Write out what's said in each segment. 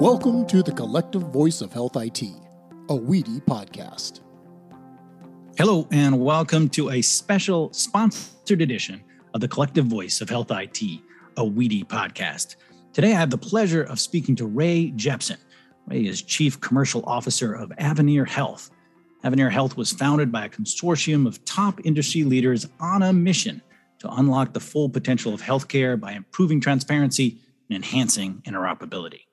Welcome to the Collective Voice of Health IT, a WEDI podcast. Hello, and welcome to a special sponsored edition of the Collective Voice of Health IT, a WEDI podcast. Today, I have the pleasure of speaking to Ray Jebsen. Ray is Chief Commercial Officer of Avaneer Health. Avaneer Health was founded by a consortium of top industry leaders on a mission to unlock the full potential of healthcare by improving transparency and enhancing interoperability.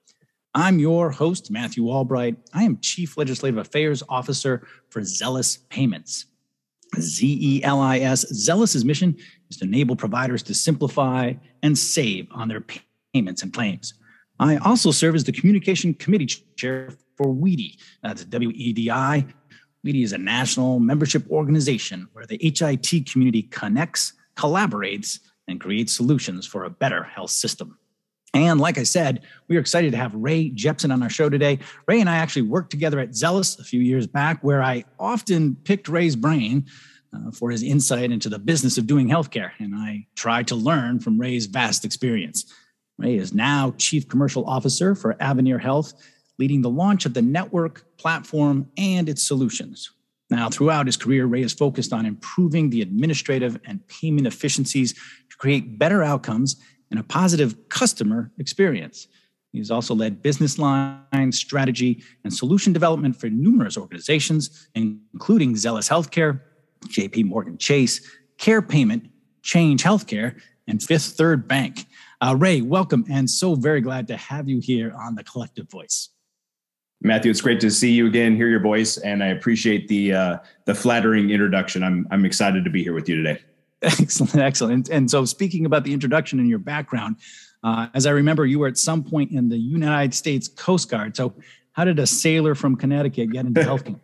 I'm your host, Matthew Albright. I am Chief Legislative Affairs Officer for Zelis Payments. Z E L I S. Zelis's mission is to enable providers to simplify and save on their payments and claims. I also serve as the Communication Committee Chair for WEDI. Uh, That's W E D I. WEDI is a national membership organization where the HIT community connects, collaborates, and creates solutions for a better health system. And like I said, we are excited to have Ray Jebsen on our show today. Ray and I actually worked together at Zelis a few years back, where I often picked Ray's brain uh, for his insight into the business of doing healthcare. And I tried to learn from Ray's vast experience. Ray is now Chief Commercial Officer for Avaneer Health, leading the launch of the network, platform, and its solutions. Now, throughout his career, Ray has focused on improving the administrative and payment efficiencies to create better outcomes and a positive customer experience. He's also led business line strategy and solution development for numerous organizations, including Zelis Healthcare, JP Morgan Chase, Care Payment, Change Healthcare, and Fifth Third Bank. Uh, Ray, welcome, and so very glad to have you here on the Collective Voice. Matthew, it's great to see you again, hear your voice, and I appreciate the uh, the flattering introduction. I'm I'm excited to be here with you today. Excellent, excellent. And so, speaking about the introduction and your background, uh, as I remember, you were at some point in the United States Coast Guard. So, how did a sailor from Connecticut get into healthcare?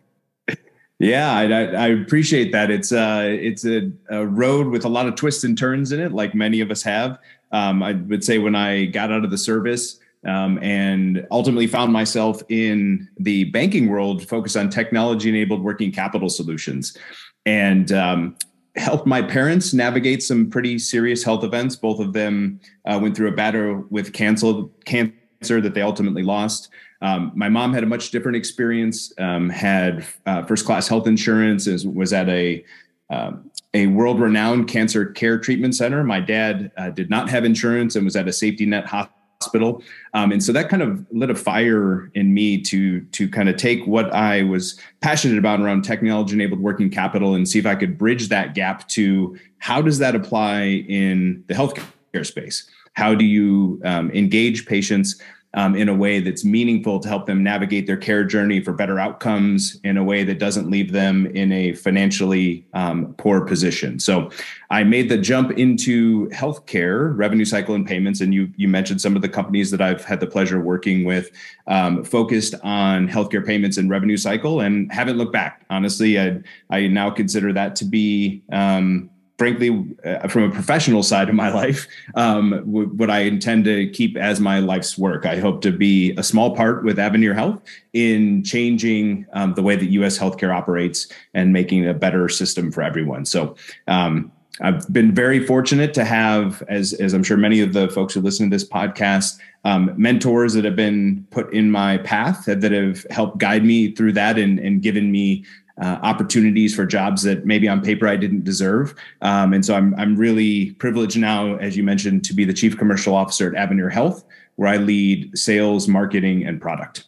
yeah, I, I, appreciate that. It's uh, it's a, a, road with a lot of twists and turns in it, like many of us have. Um, I would say when I got out of the service. Um, and ultimately found myself in the banking world focused on technology enabled working capital solutions. And um, helped my parents navigate some pretty serious health events. Both of them uh, went through a battle with canceled cancer that they ultimately lost. Um, my mom had a much different experience. Um, had uh, first class health insurance. Is, was at a um, a world renowned cancer care treatment center. My dad uh, did not have insurance and was at a safety net hospital hospital. Um, and so that kind of lit a fire in me to to kind of take what I was passionate about around technology enabled working capital and see if I could bridge that gap to how does that apply in the healthcare space? How do you um, engage patients um, in a way that's meaningful to help them navigate their care journey for better outcomes in a way that doesn't leave them in a financially um, poor position. So I made the jump into healthcare, revenue cycle, and payments. And you you mentioned some of the companies that I've had the pleasure of working with, um, focused on healthcare payments and revenue cycle, and haven't looked back. Honestly, I I now consider that to be um, frankly, uh, from a professional side of my life, um, w- what I intend to keep as my life's work. I hope to be a small part with Avaneer Health in changing um, the way that U.S. healthcare operates and making a better system for everyone. So. Um, I've been very fortunate to have, as, as I'm sure many of the folks who listen to this podcast, um, mentors that have been put in my path that have helped guide me through that and, and given me uh, opportunities for jobs that maybe on paper I didn't deserve. Um, and so I'm, I'm really privileged now, as you mentioned, to be the chief commercial officer at Avaneer Health, where I lead sales, marketing, and product.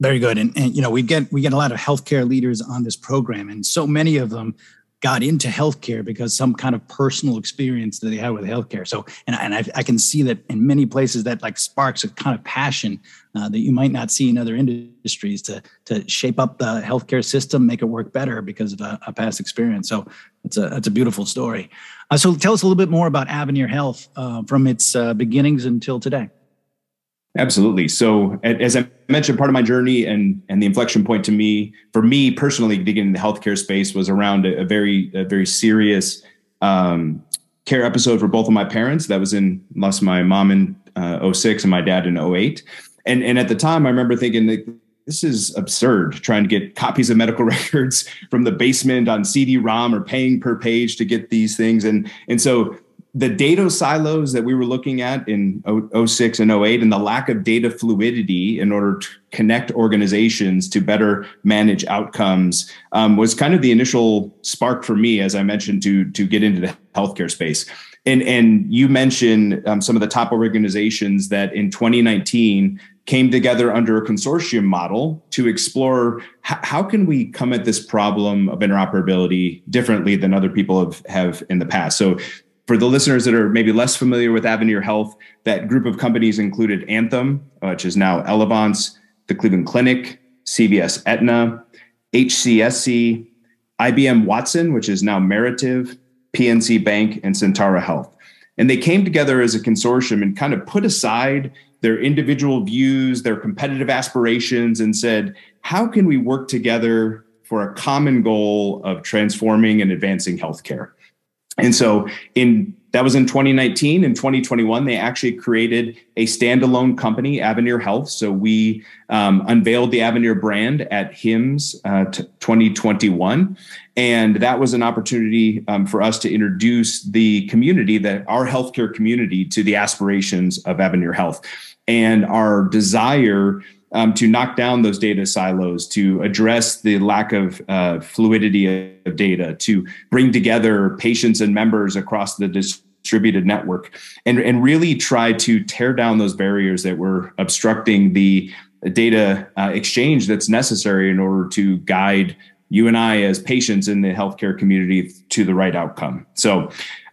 Very good. And, and you know, we get we get a lot of healthcare leaders on this program, and so many of them got into healthcare because some kind of personal experience that they had with healthcare. So, and, and I, I can see that in many places that like sparks a kind of passion uh, that you might not see in other industries to to shape up the healthcare system, make it work better because of a, a past experience. So, it's a it's a beautiful story. Uh, so, tell us a little bit more about Avaneer Health uh, from its uh, beginnings until today. Absolutely. So, as I mentioned, part of my journey and and the inflection point to me, for me personally, get into the healthcare space was around a, a very a very serious um, care episode for both of my parents. That was in lost my mom in uh, 06 and my dad in 08. And and at the time, I remember thinking that this is absurd trying to get copies of medical records from the basement on CD-ROM or paying per page to get these things. And and so the data silos that we were looking at in 06 and 08 and the lack of data fluidity in order to connect organizations to better manage outcomes um, was kind of the initial spark for me as i mentioned to to get into the healthcare space. And and you mentioned um, some of the top organizations that in 2019 came together under a consortium model to explore h- how can we come at this problem of interoperability differently than other people have, have in the past. So for the listeners that are maybe less familiar with Avaneer Health, that group of companies included Anthem, uh, which is now Elevance, the Cleveland Clinic, CVS Aetna, HCSC, IBM Watson, which is now Merative, PNC Bank, and Sentara Health. And they came together as a consortium and kind of put aside their individual views, their competitive aspirations, and said, how can we work together for a common goal of transforming and advancing healthcare? And so in that was in 2019 and 2021 they actually created a standalone company Avaneer health. So we um, unveiled the Avaneer brand at HIMSS uh, t- 2021 and that was an opportunity um, for us to introduce the community that our healthcare community to the aspirations of Avaneer health. And our desire um, to knock down those data silos, to address the lack of uh, fluidity of data, to bring together patients and members across the distributed network, and, and really try to tear down those barriers that were obstructing the data uh, exchange that's necessary in order to guide you and I as patients in the healthcare community to the right outcome. So,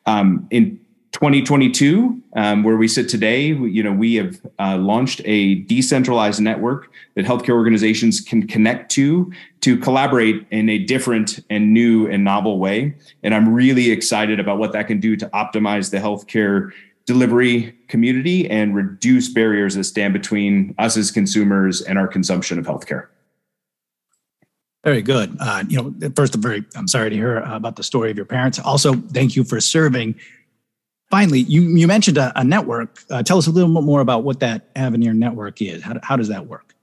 um, in 2022, um, where we sit today, you know, we have uh, launched a decentralized network that healthcare organizations can connect to to collaborate in a different and new and novel way. And I'm really excited about what that can do to optimize the healthcare delivery community and reduce barriers that stand between us as consumers and our consumption of healthcare. Very good. Uh, you know, first, I'm very I'm sorry to hear about the story of your parents. Also, thank you for serving finally, you, you mentioned a, a network. Uh, tell us a little bit more about what that Avaneer network is. How, how does that work?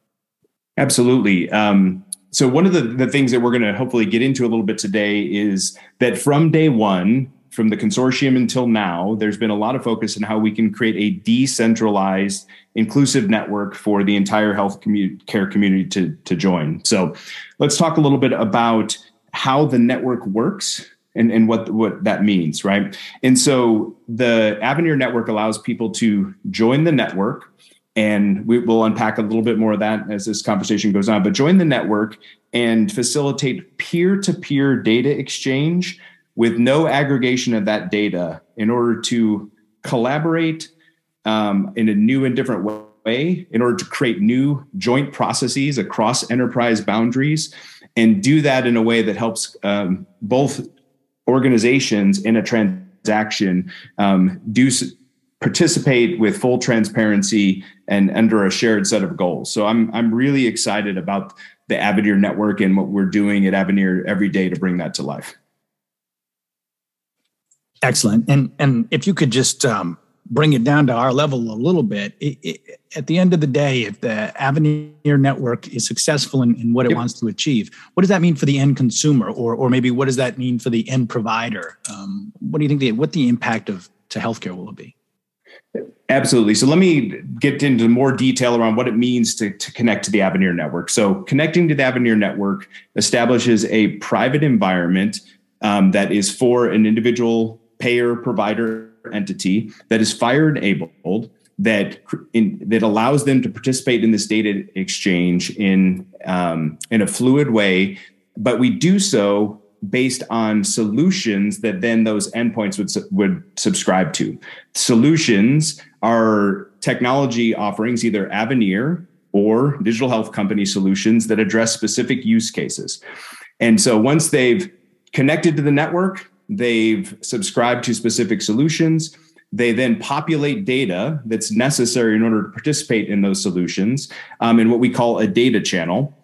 Absolutely. Um, so, one of the, the things that we're going to hopefully get into a little bit today is that from day one, from the consortium until now, there's been a lot of focus on how we can create a decentralized, inclusive network for the entire health commu- care community to, to join. So, let's talk a little bit about how the network works and, and what what that means, right? And so the Avaneer network allows people to join the network, and we will unpack a little bit more of that as this conversation goes on. But join the network and facilitate peer-to-peer data exchange with no aggregation of that data in order to collaborate um, in a new and different way in order to create new joint processes across enterprise boundaries and do that in a way that helps um, both organizations in a transaction um, do participate with full transparency and under a shared set of goals. So I'm I'm really excited about the Avaneer network and what we're doing at Avaneer every day to bring that to life. Excellent. And and if you could just um, bring it down to our level a little bit, it, it, at the end of the day, if the Avaneer network is successful in, in what it yep. wants to achieve, what does that mean for the end consumer, or or maybe what does that mean for the end provider? Um, what do you think? The, what the impact of to healthcare will it be? Absolutely. So let me get into more detail around what it means to, to connect to the Avaneer network. So connecting to the Avaneer network establishes a private environment um, that is for an individual payer provider entity that is FHIR enabled that in, that allows them to participate in this data exchange in um, in a fluid way, but we do so based on solutions that then those endpoints would would subscribe to. Solutions are technology offerings, either Avaneer or digital health company solutions that address specific use cases. And so once they've connected to the network, They've subscribed to specific solutions. They then populate data that's necessary in order to participate in those solutions um, in what we call a data channel.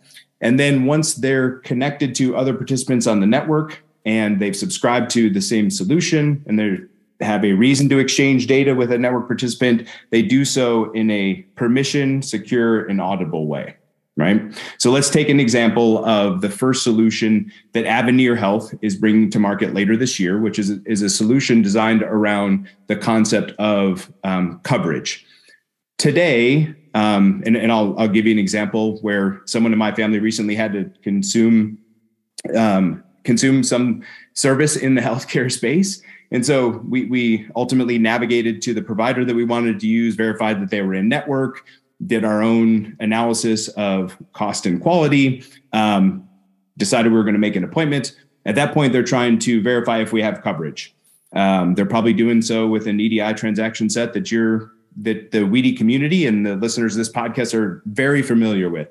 And then once they're connected to other participants on the network and they've subscribed to the same solution and they have a reason to exchange data with a network participant, they do so in a permission, secure, and audible way. Right? So let's take an example of the first solution that Avaneer Health is bringing to market later this year, which is, is a solution designed around the concept of um, coverage. Today, um, and, and I'll, I'll give you an example where someone in my family recently had to consume um, consume some service in the healthcare space. And so we, we ultimately navigated to the provider that we wanted to use, verified that they were in network, did our own analysis of cost and quality, um, decided we were going to make an appointment. At that point, they're trying to verify if we have coverage. Um, they're probably doing so with an EDI transaction set that you're that the WEDI community and the listeners of this podcast are very familiar with.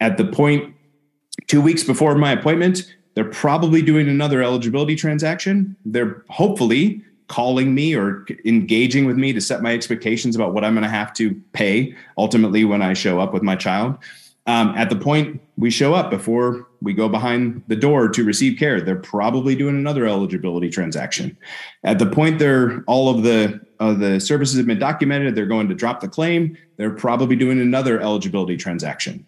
At the point two weeks before my appointment, they're probably doing another eligibility transaction. They're hopefully calling me or engaging with me to set my expectations about what I'm going to have to pay ultimately when I show up with my child. Um, at the point we show up before we go behind the door to receive care, they're probably doing another eligibility transaction. At the point they're all of the uh, the services have been documented, they're going to drop the claim. They're probably doing another eligibility transaction.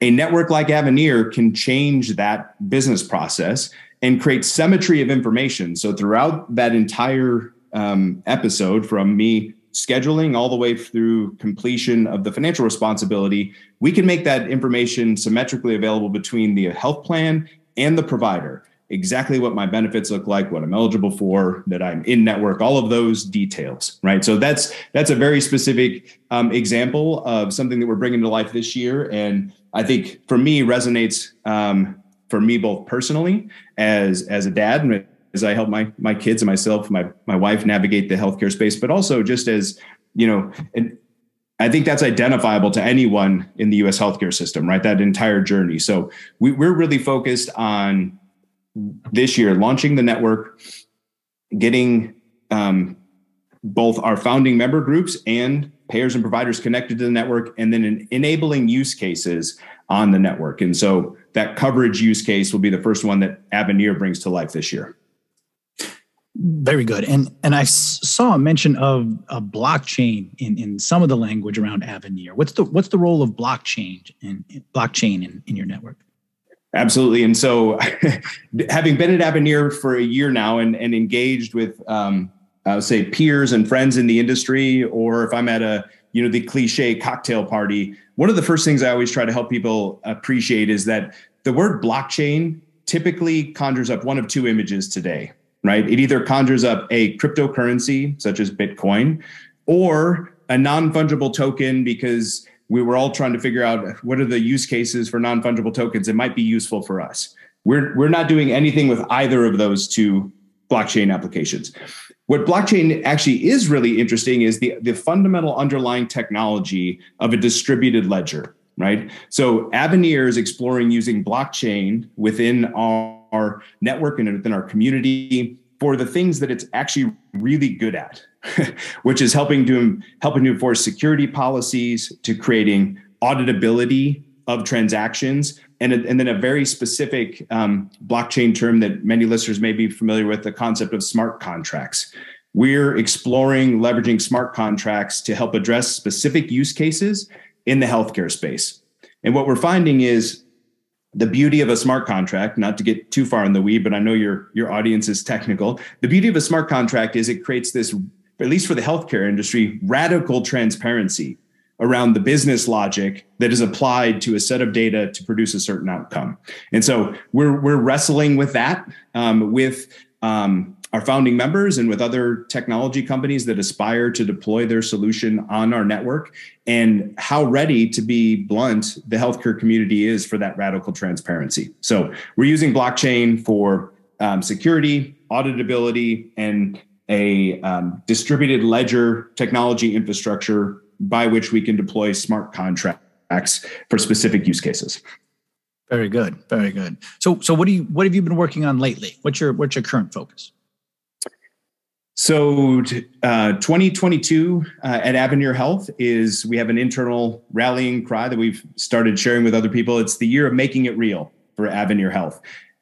A network like Avaneer can change that business process and create symmetry of information. So throughout that entire um, episode, from me scheduling all the way through completion of the financial responsibility, we can make that information symmetrically available between the health plan and the provider. Exactly what my benefits look like, what I'm eligible for, that I'm in network, all of those details, right? So that's that's a very specific um, example of something that we're bringing to life this year, and I think for me resonates um, for me both personally as as a dad as I help my my kids and myself, my my wife navigate the healthcare space, but also just as you know, and I think that's identifiable to anyone in the U.S. healthcare system, right? That entire journey. So we, we're really focused on this year launching the network, getting um, both our founding member groups and payers and providers connected to the network, and then enabling use cases on the network. And so that coverage use case will be the first one that Avaneer brings to life this year. Very good. And and I saw a mention of a blockchain in, in some of the language around Avaneer. What's the what's the role of blockchain in, in blockchain in, in your network? Absolutely. And so having been at Avaneer for a year now and, and engaged with um, I would say peers and friends in the industry, or if I'm at a you know the cliche cocktail party, one of the first things I always try to help people appreciate is that the word blockchain typically conjures up one of two images today, right? It either conjures up a cryptocurrency such as Bitcoin or a non fungible token because we were all trying to figure out what are the use cases for non fungible tokens it might be useful for us. We're, we're not doing anything with either of those two blockchain applications. What blockchain actually is really interesting is the, the fundamental underlying technology of a distributed ledger, right? So Avaneer is exploring using blockchain within our, our network and within our community for the things that it's actually really good at, which is helping to helping to enforce security policies, to creating auditability of transactions, and, a, and then a very specific um, blockchain term that many listeners may be familiar with the concept of smart contracts. We're exploring leveraging smart contracts to help address specific use cases in the healthcare space. And what we're finding is the beauty of a smart contract, not to get too far in the weed, but I know your, your audience is technical. The beauty of a smart contract is it creates this, at least for the healthcare industry, radical transparency around the business logic that is applied to a set of data to produce a certain outcome. And so we're we're wrestling with that um, with um, our founding members and with other technology companies that aspire to deploy their solution on our network and how ready to be blunt the healthcare community is for that radical transparency. So we're using blockchain for um, security, auditability, and a um, distributed ledger technology infrastructure by which we can deploy smart contracts for specific use cases. Very good, very good. So, so what do you what have you been working on lately? What's your what's your current focus? So, uh, 2022 uh, at Avaneer Health is we have an internal rallying cry that we've started sharing with other people. It's the year of making it real for Avaneer Health.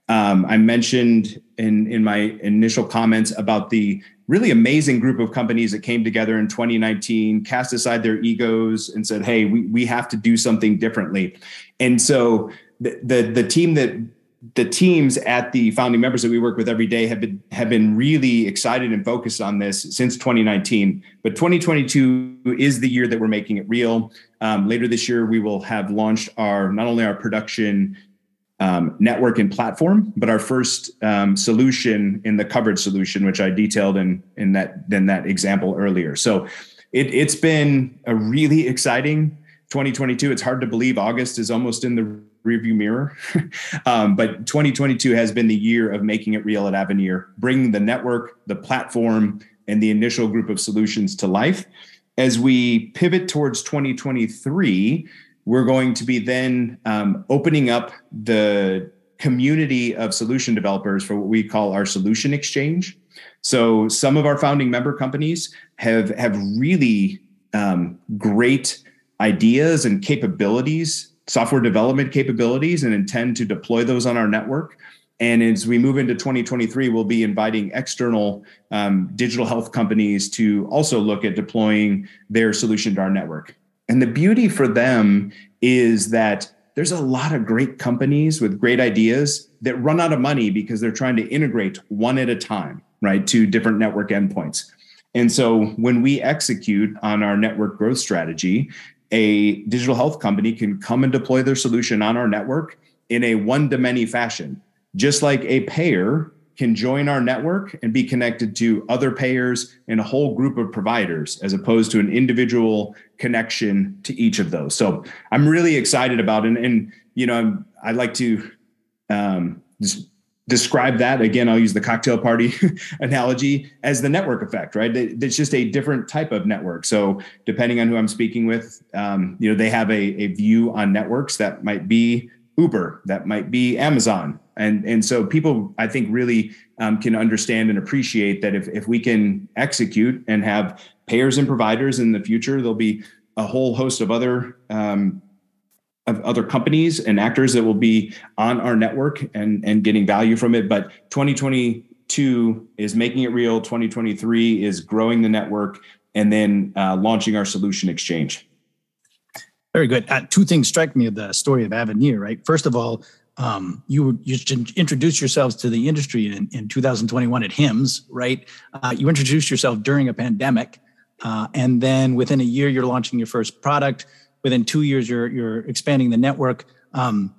Um, I mentioned in in my initial comments about the really amazing group of companies that came together in 2019, cast aside their egos, and said, "Hey, we we have to do something differently." And so the the, the team that the teams at the founding members that we work with every day have been have been really excited and focused on this since 2019. But 2022 is the year that we're making it real. Um, later this year, we will have launched our not only our production um, network and platform, but our first um, solution in the coverage solution, which I detailed in in that in that example earlier. So it, it's been a really exciting 2022. It's hard to believe August is almost in the rearview mirror. um, but 2022 has been the year of making it real at Avaneer, bringing the network, the platform, and the initial group of solutions to life. As we pivot towards 2023, we're going to be then um, opening up the community of solution developers for what we call our solution exchange. So some of our founding member companies have have really um, great ideas and capabilities software development capabilities and intend to deploy those on our network. And as we move into 2023, we'll be inviting external um, digital health companies to also look at deploying their solution to our network. And the beauty for them is that there's a lot of great companies with great ideas that run out of money because they're trying to integrate one at a time, right, to different network endpoints. And so when we execute on our network growth strategy, a digital health company can come and deploy their solution on our network in a one to many fashion, just like a payer can join our network and be connected to other payers and a whole group of providers as opposed to an individual connection to each of those. So I'm really excited about. And, and you know, I like to um, describe that again i'll use the cocktail party analogy as the network effect right it's just a different type of network so depending on who i'm speaking with um, you know they have a, a view on networks that might be uber that might be amazon and and so people i think really um, can understand and appreciate that if, if we can execute and have payers and providers in the future there'll be a whole host of other um, of other companies and actors that will be on our network and and getting value from it. But 2022 is making it real. 2023 is growing the network and then uh, launching our solution exchange. Very good. Uh, two things strike me of the story of Avaneer right? First of all um, you you introduced yourselves to the industry in, in 2021 at HIMSS, right? Uh, you introduced yourself during a pandemic, uh, and then within a year, you're launching your first product. Within two years you're you're expanding the network. Um,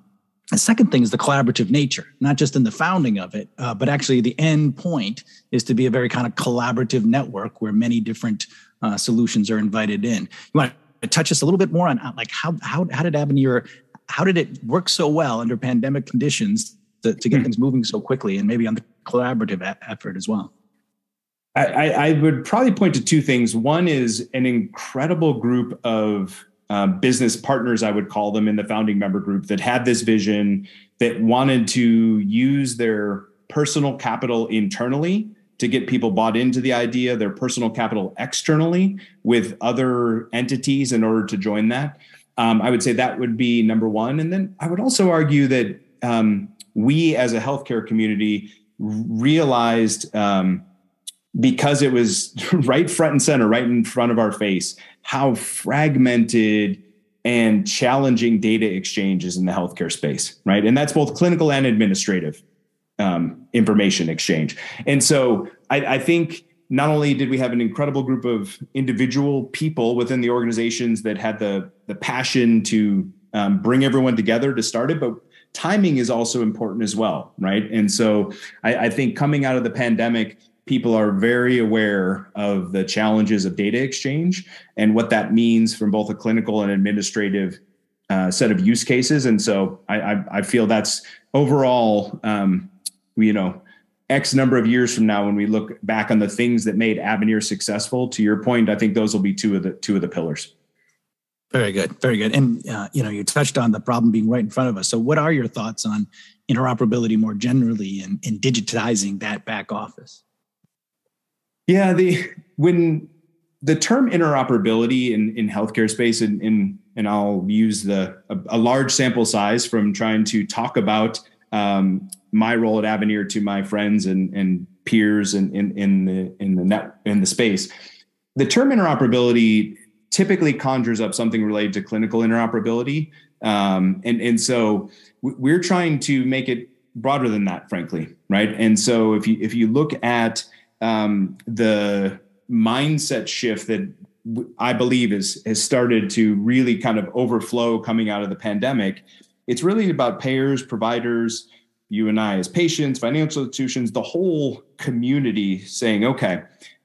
the second thing is the collaborative nature not just in the founding of it uh, but actually the end point is to be a very kind of collaborative network where many different uh, solutions are invited in. You want to touch us a little bit more on like how how, how did Avaneer how did it work so well under pandemic conditions to, to get mm-hmm. things moving so quickly and maybe on the collaborative a- effort as well I, I would probably point to two things. One is an incredible group of um, business partners, I would call them in the founding member group that had this vision that wanted to use their personal capital internally to get people bought into the idea, their personal capital externally with other entities in order to join that. Um, I would say that would be number one. And then I would also argue that um, we as a healthcare community realized um, because it was right front and center, right in front of our face, how fragmented and challenging data exchanges in the healthcare space, right? And that's both clinical and administrative um, information exchange. And so I, I think not only did we have an incredible group of individual people within the organizations that had the the passion to um, bring everyone together to start it, but timing is also important as well, right? And so I, I think coming out of the pandemic, people are very aware of the challenges of data exchange and what that means from both a clinical and administrative uh, set of use cases. And so I, I, I feel that's overall, um, you know, X number of years from now, when we look back on the things that made Avaneer successful, to your point, I think those will be two of the two of the pillars. Very good, very good. And uh, you know, you touched on the problem being right in front of us. So, what are your thoughts on interoperability more generally and in, in digitizing that back office? Yeah, the when the term interoperability in, in healthcare space and in, and I'll use the a, a, large sample size from trying to talk about um, my role at Avaneer to my friends and, and peers in, in, in the in the net in the space. The term interoperability typically conjures up something related to clinical interoperability, um, and and so we're trying to make it broader than that, frankly, right? And so if you if you look at um, the mindset shift that I believe is has started to really kind of overflow coming out of the pandemic. It's really about payers, providers, you and I as patients, financial institutions, the whole community saying, okay,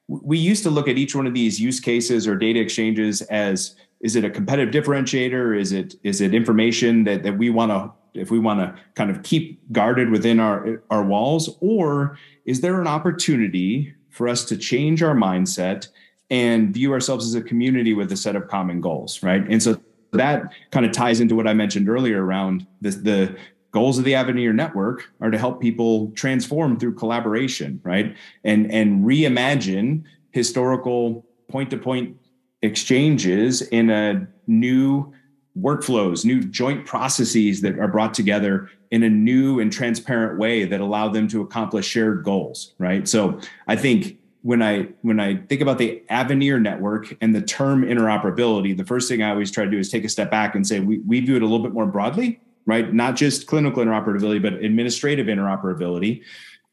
we used to look at each one of these use cases or data exchanges as is it a competitive differentiator? Is it is it information that, that we want to if we want to kind of keep guarded within our our walls, or is there an opportunity for us to change our mindset and view ourselves as a community with a set of common goals, right? And so that kind of ties into what I mentioned earlier around the, the goals of the Avaneer network are to help people transform through collaboration, right? And and reimagine historical point-to-point exchanges in a new workflows, new joint processes that are brought together in a new and transparent way that allow them to accomplish shared goals, right? So I think when I when I think about the Avaneer network and the term interoperability, the first thing I always try to do is take a step back and say we, we view it a little bit more broadly, right? Not just clinical interoperability, but administrative interoperability,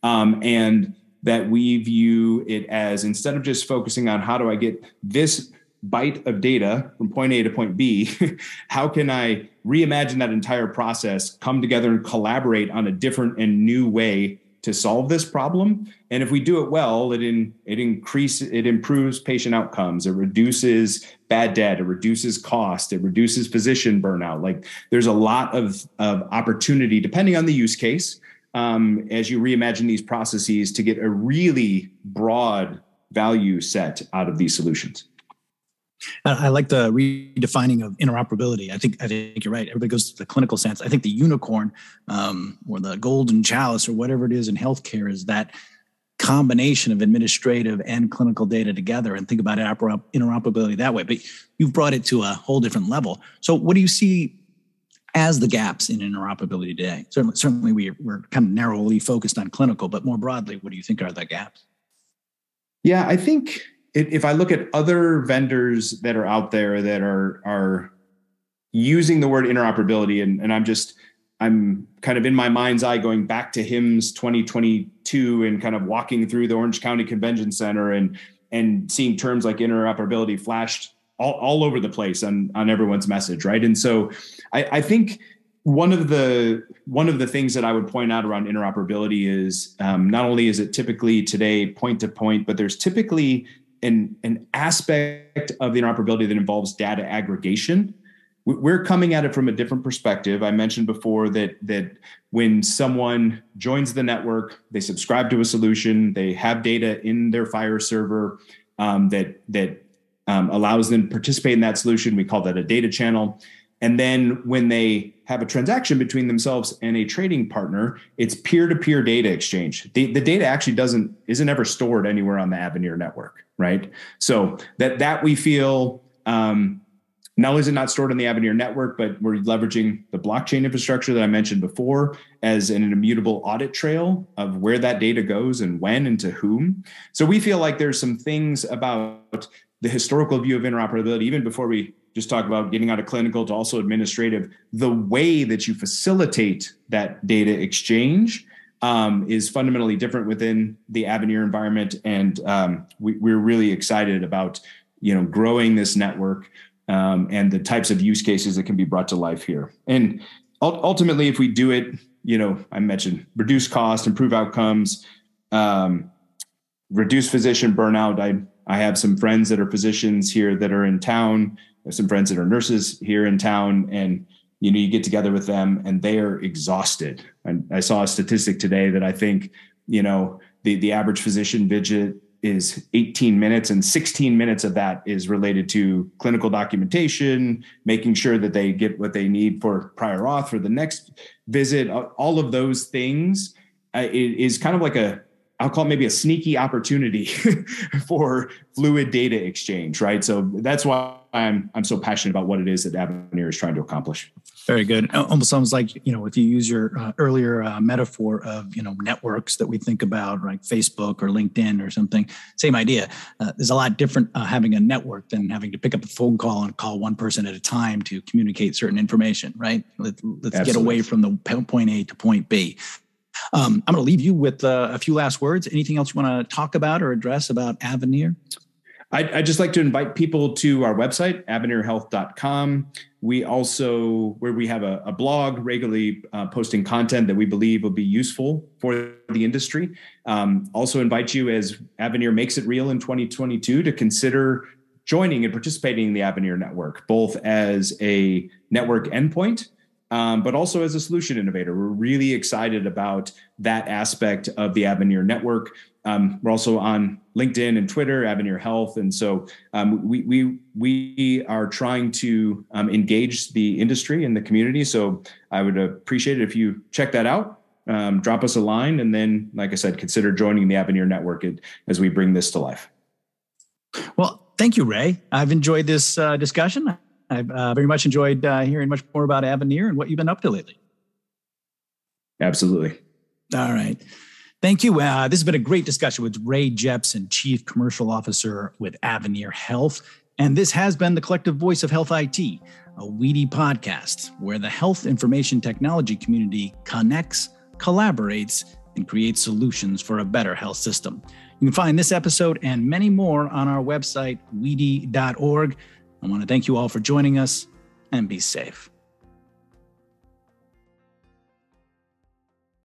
um, and that we view it as instead of just focusing on how do I get this byte of data from point A to point B, how can I reimagine that entire process, come together and collaborate on a different and new way to solve this problem. And if we do it well, it in, it increases it improves patient outcomes. It reduces bad debt. It reduces cost. It reduces physician burnout. Like there's a lot of of opportunity depending on the use case. Um, as you reimagine these processes to get a really broad value set out of these solutions. I like the redefining of interoperability. I think I think you're right. Everybody goes to the clinical sense. I think the unicorn um, or the golden chalice or whatever it is in healthcare is that combination of administrative and clinical data together and think about interoperability that way. But you've brought it to a whole different level. So what do you see as the gaps in interoperability today? Certainly, certainly we, we're kind of narrowly focused on clinical, but more broadly, what do you think are the gaps? Yeah, I think if I look at other vendors that are out there that are are using the word interoperability, and, and I'm just I'm kind of in my mind's eye going back to HIMSS 2022 and kind of walking through the Orange County Convention Center and and seeing terms like interoperability flashed all, all over the place on on everyone's message, right? And so I, I think one of the one of the things that I would point out around interoperability is um, not only is it typically today point to point, but there's typically an, an aspect of the interoperability that involves data aggregation we're coming at it from a different perspective. I mentioned before that that when someone joins the network, they subscribe to a solution, they have data in their FHIR server um, that that um, allows them to participate in that solution. We call that a data channel. And then when they have a transaction between themselves and a trading partner, it's peer-to-peer data exchange. The, the data actually doesn't isn't ever stored anywhere on the Avaneer network, right? So that that we feel um, not only is it not stored on the Avaneer network, but we're leveraging the blockchain infrastructure that I mentioned before as an immutable audit trail of where that data goes and when and to whom. So we feel like there's some things about the historical view of interoperability, even before we just talk about getting out of clinical to also administrative, the way that you facilitate that data exchange um, is fundamentally different within the Avaneer environment. And um, we, we're really excited about you know growing this network um, and the types of use cases that can be brought to life here. And ultimately, if we do it, you know, I mentioned reduce cost, improve outcomes, um, reduce physician burnout. I I have some friends that are physicians here that are in town. Some friends that are nurses here in town, and you know, you get together with them, and they are exhausted. And I saw a statistic today that I think, you know, the the average physician visit is 18 minutes and 16 minutes of that is related to clinical documentation making sure that they get what they need for prior auth for the next visit all of those things uh, is kind of like a I'll call it maybe a sneaky opportunity for fluid data exchange, right? So that's why I'm I'm so passionate about what it is that Avaneer is trying to accomplish. Very good. Almost sounds like you know if you use your uh, earlier uh, metaphor of you know networks that we think about, like Facebook or LinkedIn or something. Same idea. Uh, there's a lot different uh, having a network than having to pick up a phone call and call one person at a time to communicate certain information. Right. Let, us get away from the point A to point B. Um, I'm going to leave you with uh, a few last words. Anything else you want to talk about or address about Avaneer? I'd, I'd, just like to invite people to our website, avaneerhealth.com. We also, where we have a, a blog regularly uh, posting content that we believe will be useful for the industry. Um, also, invite you as Avaneer makes it real in 2022 to consider joining and participating in the Avaneer network, both as a network endpoint um, but also as a solution innovator. We're really excited about that aspect of the Avaneer network. Um, we're also on LinkedIn and Twitter, Avaneer Health, and so um, we we we are trying to um, engage the industry and the community. So I would appreciate it if you check that out. Um, drop us a line, and then, like I said, consider joining the Avaneer network as we bring this to life. Well, thank you, Ray. I've enjoyed this uh, discussion. I've uh, very much enjoyed uh, hearing much more about Avaneer and what you've been up to lately. Absolutely. All right. Thank you. Uh, this has been a great discussion with Ray Jebsen, Chief Commercial Officer with Avaneer Health. And this has been the collective voice of Health IT, a WEDI podcast where the health information technology community connects, collaborates, and creates solutions for a better health system. You can find this episode and many more on our website, wedi.org. I want to thank you all for joining us and be safe.